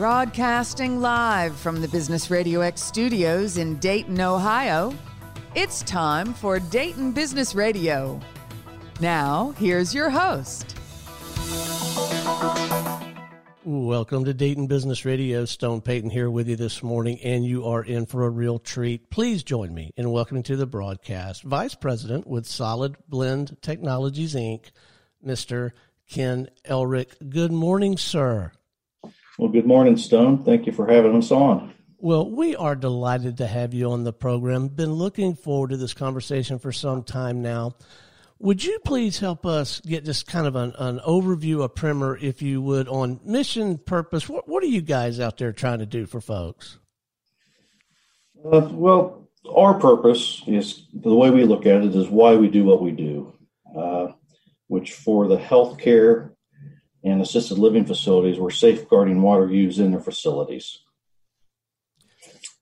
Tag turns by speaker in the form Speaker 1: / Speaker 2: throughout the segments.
Speaker 1: Broadcasting live from the Business Radio X studios in Dayton, Ohio, it's time for Dayton Business Radio. Now, here's your host.
Speaker 2: Welcome to Dayton Business Radio. Stone Payton here with you this morning, and you are in for a real treat. Please join me in welcoming to the broadcast Vice President with Solid Blend Technologies, Inc., Mr. Ken Elrick. Good morning, sir.
Speaker 3: Well, good morning, Stone. Thank you for having us on.
Speaker 2: Well, we are delighted to have you on the program. Been looking forward to this conversation for some time now. Would you please help us get just kind of an, an overview, a primer, if you would, on mission, purpose? What, what are you guys out there trying to do for folks?
Speaker 3: Uh, well, our purpose is the way we look at it is why we do what we do, uh, which for the healthcare and assisted living facilities, we're safeguarding water use in their facilities.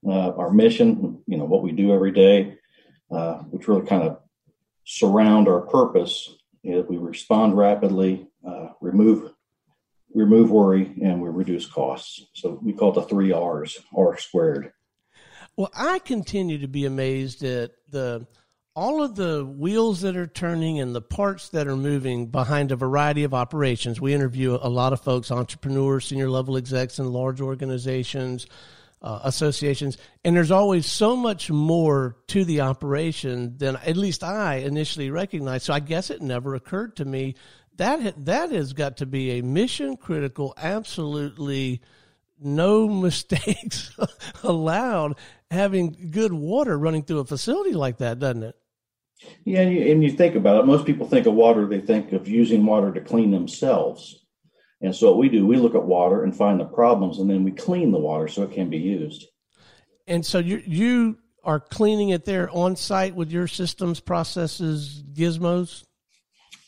Speaker 3: Uh, our mission, you know, what we do every day, uh, which really kind of surround our purpose, is we respond rapidly, uh, remove remove worry, and we reduce costs. So we call it the three R's, R squared.
Speaker 2: Well, I continue to be amazed at the all of the wheels that are turning and the parts that are moving behind a variety of operations. We interview a lot of folks, entrepreneurs, senior level execs in large organizations, uh, associations, and there's always so much more to the operation than at least I initially recognized. So I guess it never occurred to me that that has got to be a mission critical, absolutely no mistakes allowed having good water running through a facility like that, doesn't it?
Speaker 3: Yeah, and you, and you think about it. Most people think of water; they think of using water to clean themselves. And so what we do, we look at water and find the problems, and then we clean the water so it can be used.
Speaker 2: And so you you are cleaning it there on site with your systems, processes, gizmos.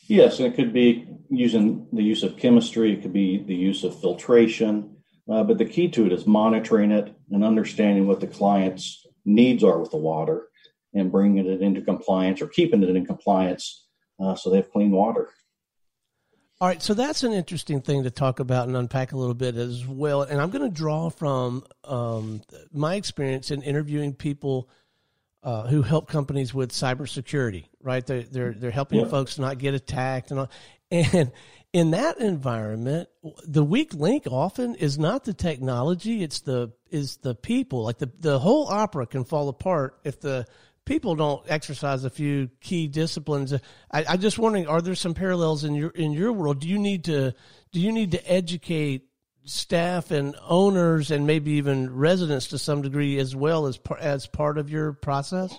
Speaker 3: Yes, and it could be using the use of chemistry. It could be the use of filtration. Uh, but the key to it is monitoring it and understanding what the client's needs are with the water and bringing it into compliance or keeping it in compliance uh, so they have clean water.
Speaker 2: All right, so that's an interesting thing to talk about and unpack a little bit as well. And I'm going to draw from um, my experience in interviewing people uh, who help companies with cybersecurity. Right, they're they're, they're helping yeah. folks not get attacked and all. And in that environment, the weak link often is not the technology; it's the is the people. Like the the whole opera can fall apart if the people don't exercise a few key disciplines. I, I just wondering, are there some parallels in your in your world? Do you need to do you need to educate staff and owners and maybe even residents to some degree as well as as part of your process?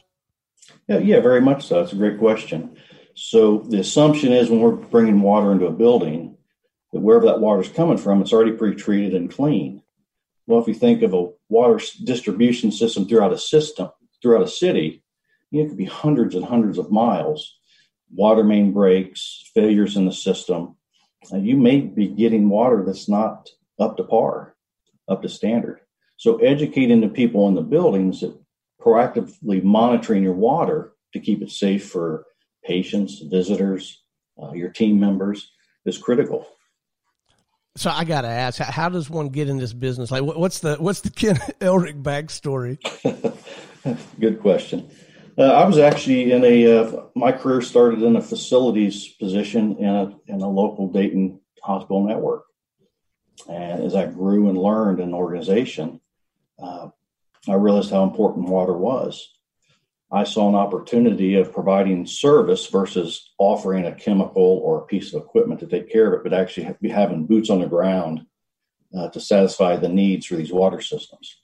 Speaker 3: Yeah, yeah, very much so. It's a great question. So the assumption is when we're bringing water into a building, that wherever that water is coming from, it's already pre-treated and clean. Well, if you think of a water distribution system throughout a system, throughout a city, it could be hundreds and hundreds of miles, water main breaks, failures in the system. Uh, you may be getting water that's not up to par, up to standard. So educating the people in the buildings that proactively monitoring your water to keep it safe for patients, visitors, uh, your team members is critical.
Speaker 2: So I got to ask, how does one get in this business? Like, what's the what's the Ken Elrick backstory?
Speaker 3: Good question. Uh, I was actually in a uh, my career started in a facilities position in a in a local Dayton hospital network, and as I grew and learned in the organization, uh, I realized how important water was. I saw an opportunity of providing service versus offering a chemical or a piece of equipment to take care of it, but actually be having boots on the ground uh, to satisfy the needs for these water systems.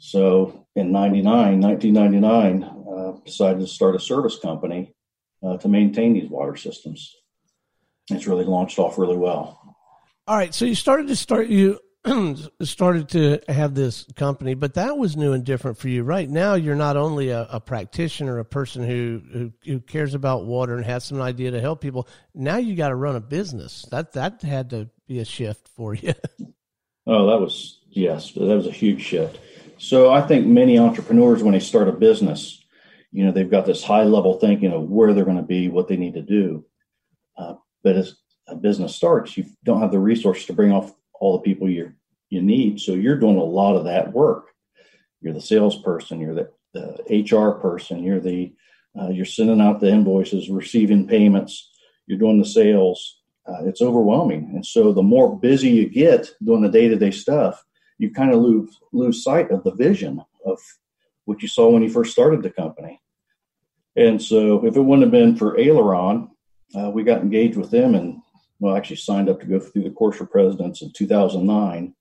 Speaker 3: So in 99, 1999, uh, decided to start a service company uh, to maintain these water systems. It's really launched off really well.
Speaker 2: All right, so you started to start you started to have this company, but that was new and different for you. Right now, you're not only a, a practitioner, a person who, who, who cares about water and has some idea to help people. Now you got to run a business. That that had to be a shift for you.
Speaker 3: oh, that was yes, that was a huge shift. So I think many entrepreneurs, when they start a business, you know, they've got this high level thinking of where they're going to be, what they need to do. Uh, but as a business starts, you don't have the resources to bring off all the people you're you need. So you're doing a lot of that work. You're the salesperson, you're the, the HR person, you're the uh, you're sending out the invoices, receiving payments, you're doing the sales. Uh, it's overwhelming, and so the more busy you get doing the day to day stuff, you kind of lose lose sight of the vision of what you saw when you first started the company. And so, if it wouldn't have been for Aileron, uh, we got engaged with them and well, actually signed up to go through the course for presidents in 2009.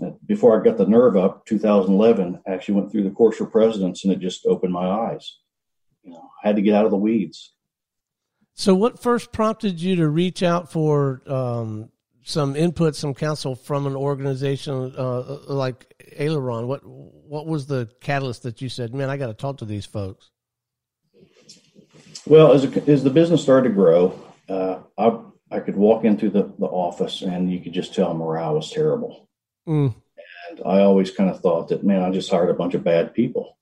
Speaker 3: Uh, before I got the nerve up, 2011, I actually went through the course for presidents, and it just opened my eyes. You know, I had to get out of the weeds.
Speaker 2: So, what first prompted you to reach out for um, some input, some counsel from an organization uh, like Aileron? What what was the catalyst that you said, "Man, I got to talk to these folks"?
Speaker 3: Well, as, as the business started to grow, uh, I I could walk into the, the office and you could just tell morale was terrible. Mm. And I always kind of thought that, man, I just hired a bunch of bad people.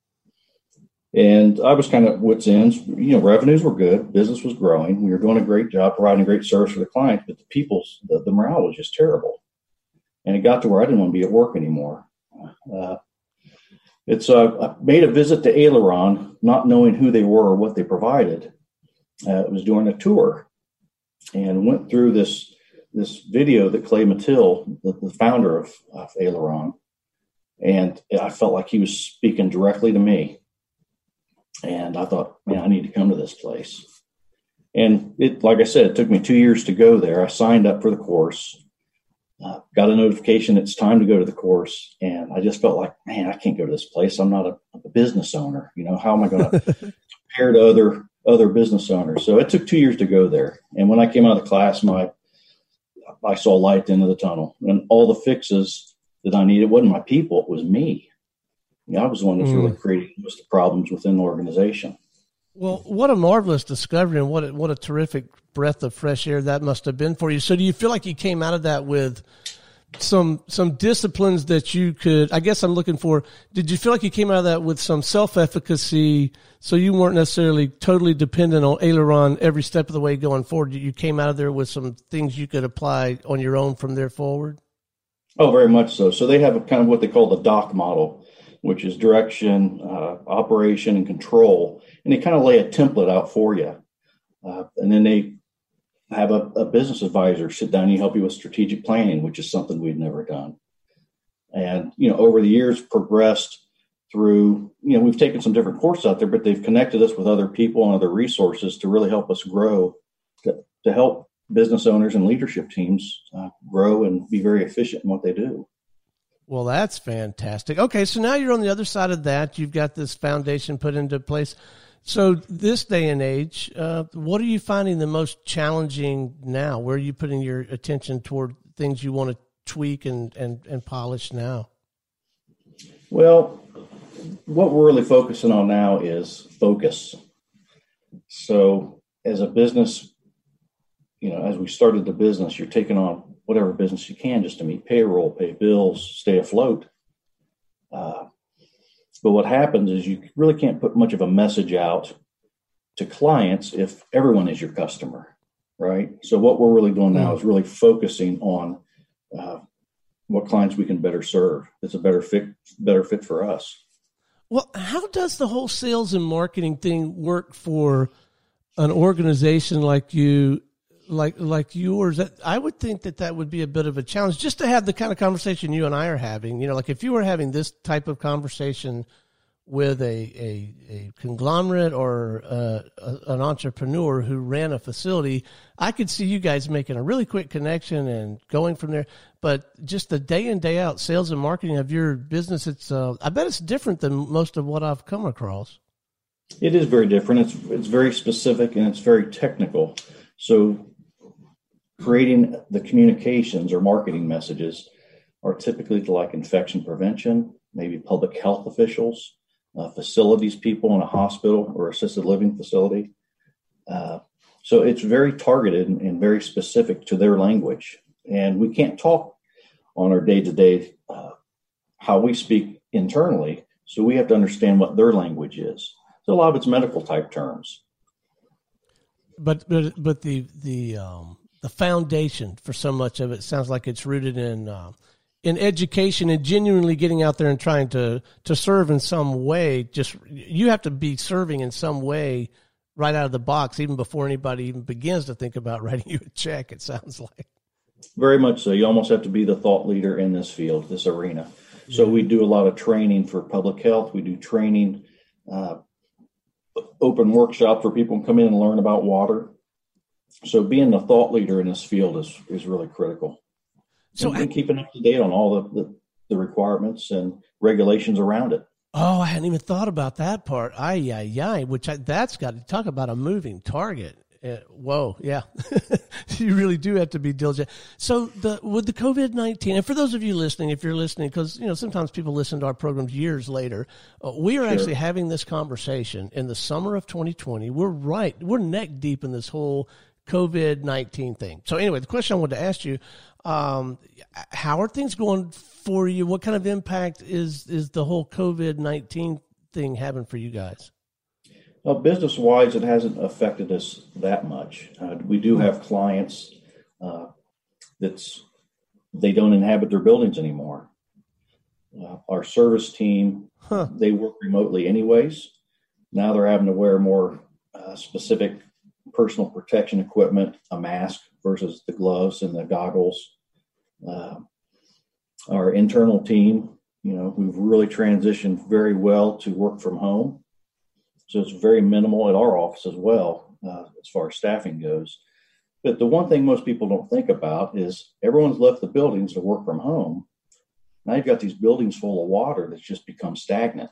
Speaker 3: And I was kind of wits ends. You know, revenues were good, business was growing, we were doing a great job providing great service for the clients, but the people's the, the morale was just terrible. And it got to where I didn't want to be at work anymore. Uh, it's uh, I made a visit to Aileron, not knowing who they were or what they provided. Uh, it was during a tour, and went through this this video that Clay Mathile, the, the founder of, of Aileron, and I felt like he was speaking directly to me. And I thought, man, I need to come to this place. And it, like I said, it took me two years to go there. I signed up for the course, uh, got a notification it's time to go to the course, and I just felt like, man, I can't go to this place. I'm not a, a business owner. You know, how am I going to compare to other other business owners. So it took two years to go there. And when I came out of the class, my I saw light at the end of the tunnel, and all the fixes that I needed wasn't my people; it was me. I was the one that's mm. really creating most of the problems within the organization.
Speaker 2: Well, what a marvelous discovery, and what a, what a terrific breath of fresh air that must have been for you. So, do you feel like you came out of that with some some disciplines that you could i guess i'm looking for did you feel like you came out of that with some self-efficacy so you weren't necessarily totally dependent on aileron every step of the way going forward you came out of there with some things you could apply on your own from there forward
Speaker 3: oh very much so so they have a kind of what they call the doc model which is direction uh, operation and control and they kind of lay a template out for you uh, and then they have a, a business advisor sit down and help you with strategic planning, which is something we'd never done. And, you know, over the years progressed through, you know, we've taken some different courses out there, but they've connected us with other people and other resources to really help us grow, to, to help business owners and leadership teams uh, grow and be very efficient in what they do.
Speaker 2: Well, that's fantastic. Okay, so now you're on the other side of that. You've got this foundation put into place. So, this day and age, uh, what are you finding the most challenging now? Where are you putting your attention toward things you want to tweak and, and, and polish now?
Speaker 3: Well, what we're really focusing on now is focus. So, as a business, you know, as we started the business, you're taking on whatever business you can just to meet payroll, pay bills, stay afloat. Uh, but what happens is you really can't put much of a message out to clients if everyone is your customer, right? So what we're really doing now is really focusing on uh, what clients we can better serve. It's a better fit, better fit for us.
Speaker 2: Well, how does the whole sales and marketing thing work for an organization like you like like yours i would think that that would be a bit of a challenge just to have the kind of conversation you and i are having. You know like if you were having this type of conversation with a a, a conglomerate or uh, a, an entrepreneur who ran a facility i could see you guys making a really quick connection and going from there. But just the day in day out sales and marketing of your business it's uh, i bet it's different than most of what i've come across.
Speaker 3: It is very different. It's it's very specific and it's very technical. So creating the communications or marketing messages are typically to like infection prevention, maybe public health officials, uh, facilities people in a hospital or assisted living facility. Uh, so it's very targeted and, and, very specific to their language. And we can't talk on our day to day how we speak internally. So we have to understand what their language is. So a lot of it's medical type terms.
Speaker 2: But but but the the um, the foundation for so much of it. Sounds like it's rooted in uh, in education and genuinely getting out there and trying to to serve in some way. Just you have to be serving in some way right out of the box even before anybody even begins to think about writing you a check it sounds like.
Speaker 3: Very much so. You almost have to be the thought leader in this field this arena. So we do a lot of training for public health. We do training uh, open workshops for people to come in and learn about water so being the thought leader in this field is is really critical so and, and keeping up to date on all the, the, the requirements and regulations around it.
Speaker 2: Oh, I hadn't even thought about that part. Ay, ay, ay, which I, that's got to talk about a moving target. Uh, whoa, yeah, you really do have to be diligent. So the with the COVID nineteen, and for those of you listening, if you're listening, because you know sometimes people listen to our programs years later, uh, we are sure. actually having this conversation in the summer of 2020. We're right, we're neck deep in this whole COVID nineteen thing. So anyway, the question I wanted to ask you um, how are things going for you? What kind of impact is is the whole COVID nineteen thing having for you guys?
Speaker 3: Well, business wise, it hasn't affected us that much. Uh, we do have clients uh, that's they don't inhabit their buildings anymore. Uh, our service team huh. they work remotely anyways. Now they're having to wear more uh, specific personal protection equipment, a mask versus the gloves and the goggles. Uh, our internal team, you know, we've really transitioned very well to work from home. So it's very minimal at our office as well, uh, as far as staffing goes. But the one thing most people don't think about is everyone's left the buildings to work from home. Now you've got these buildings full of water that's just become stagnant.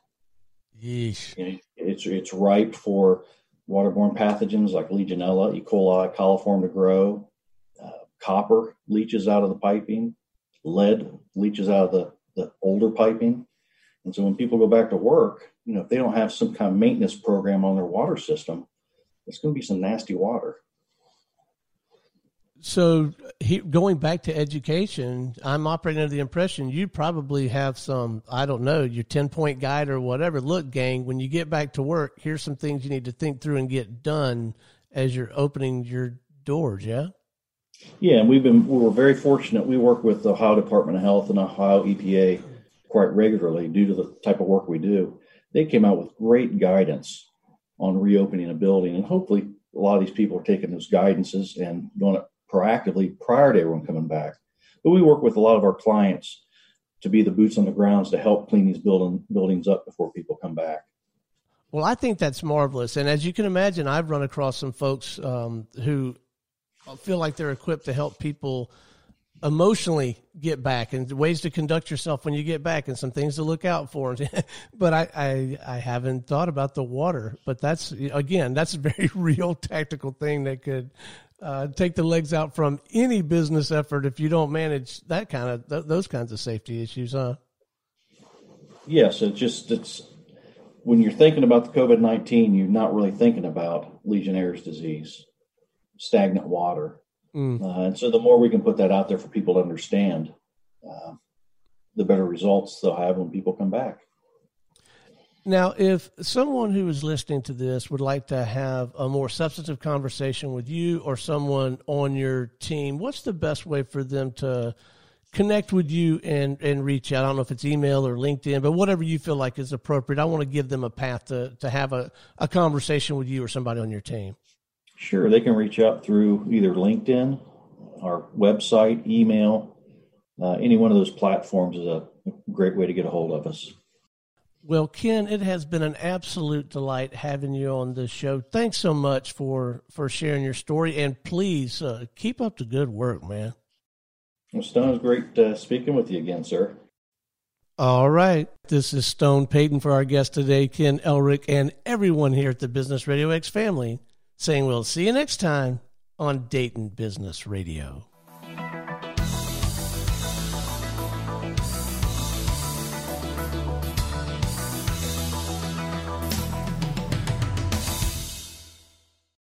Speaker 2: Yeesh.
Speaker 3: You know, it's it's ripe for waterborne pathogens like Legionella, E. coli, coliform to grow. Uh, copper leaches out of the piping. Lead leaches out of the, the older piping. And so when people go back to work, you know, if they don't have some kind of maintenance program on their water system, it's going to be some nasty water.
Speaker 2: So, he, going back to education, I'm operating under the impression you probably have some, I don't know, your 10 point guide or whatever. Look, gang, when you get back to work, here's some things you need to think through and get done as you're opening your doors. Yeah.
Speaker 3: Yeah, and we've been we were very fortunate. We work with the Ohio Department of Health and Ohio EPA quite regularly due to the type of work we do. They came out with great guidance on reopening a building, and hopefully, a lot of these people are taking those guidances and doing it proactively prior to everyone coming back. But we work with a lot of our clients to be the boots on the grounds to help clean these building, buildings up before people come back.
Speaker 2: Well, I think that's marvelous. And as you can imagine, I've run across some folks um, who feel like they're equipped to help people emotionally get back and ways to conduct yourself when you get back and some things to look out for. but I, I, I haven't thought about the water, but that's again, that's a very real tactical thing that could uh, take the legs out from any business effort if you don't manage that kind of th- those kinds of safety issues, huh?
Speaker 3: Yes, it just it's when you're thinking about the COVID nineteen, you're not really thinking about Legionnaire's disease, stagnant water, mm. uh, and so the more we can put that out there for people to understand, uh, the better results they'll have when people come back.
Speaker 2: Now, if someone who is listening to this would like to have a more substantive conversation with you or someone on your team, what's the best way for them to connect with you and, and reach out? I don't know if it's email or LinkedIn, but whatever you feel like is appropriate. I want to give them a path to, to have a, a conversation with you or somebody on your team.
Speaker 3: Sure. They can reach out through either LinkedIn, our website, email. Uh, any one of those platforms is a great way to get a hold of us.
Speaker 2: Well, Ken, it has been an absolute delight having you on this show. Thanks so much for for sharing your story, and please uh, keep up the good work, man.
Speaker 3: Well, Stone, great uh, speaking with you again, sir.
Speaker 2: All right, this is Stone Payton for our guest today, Ken Elrick, and everyone here at the Business Radio X family, saying we'll see you next time on Dayton Business Radio.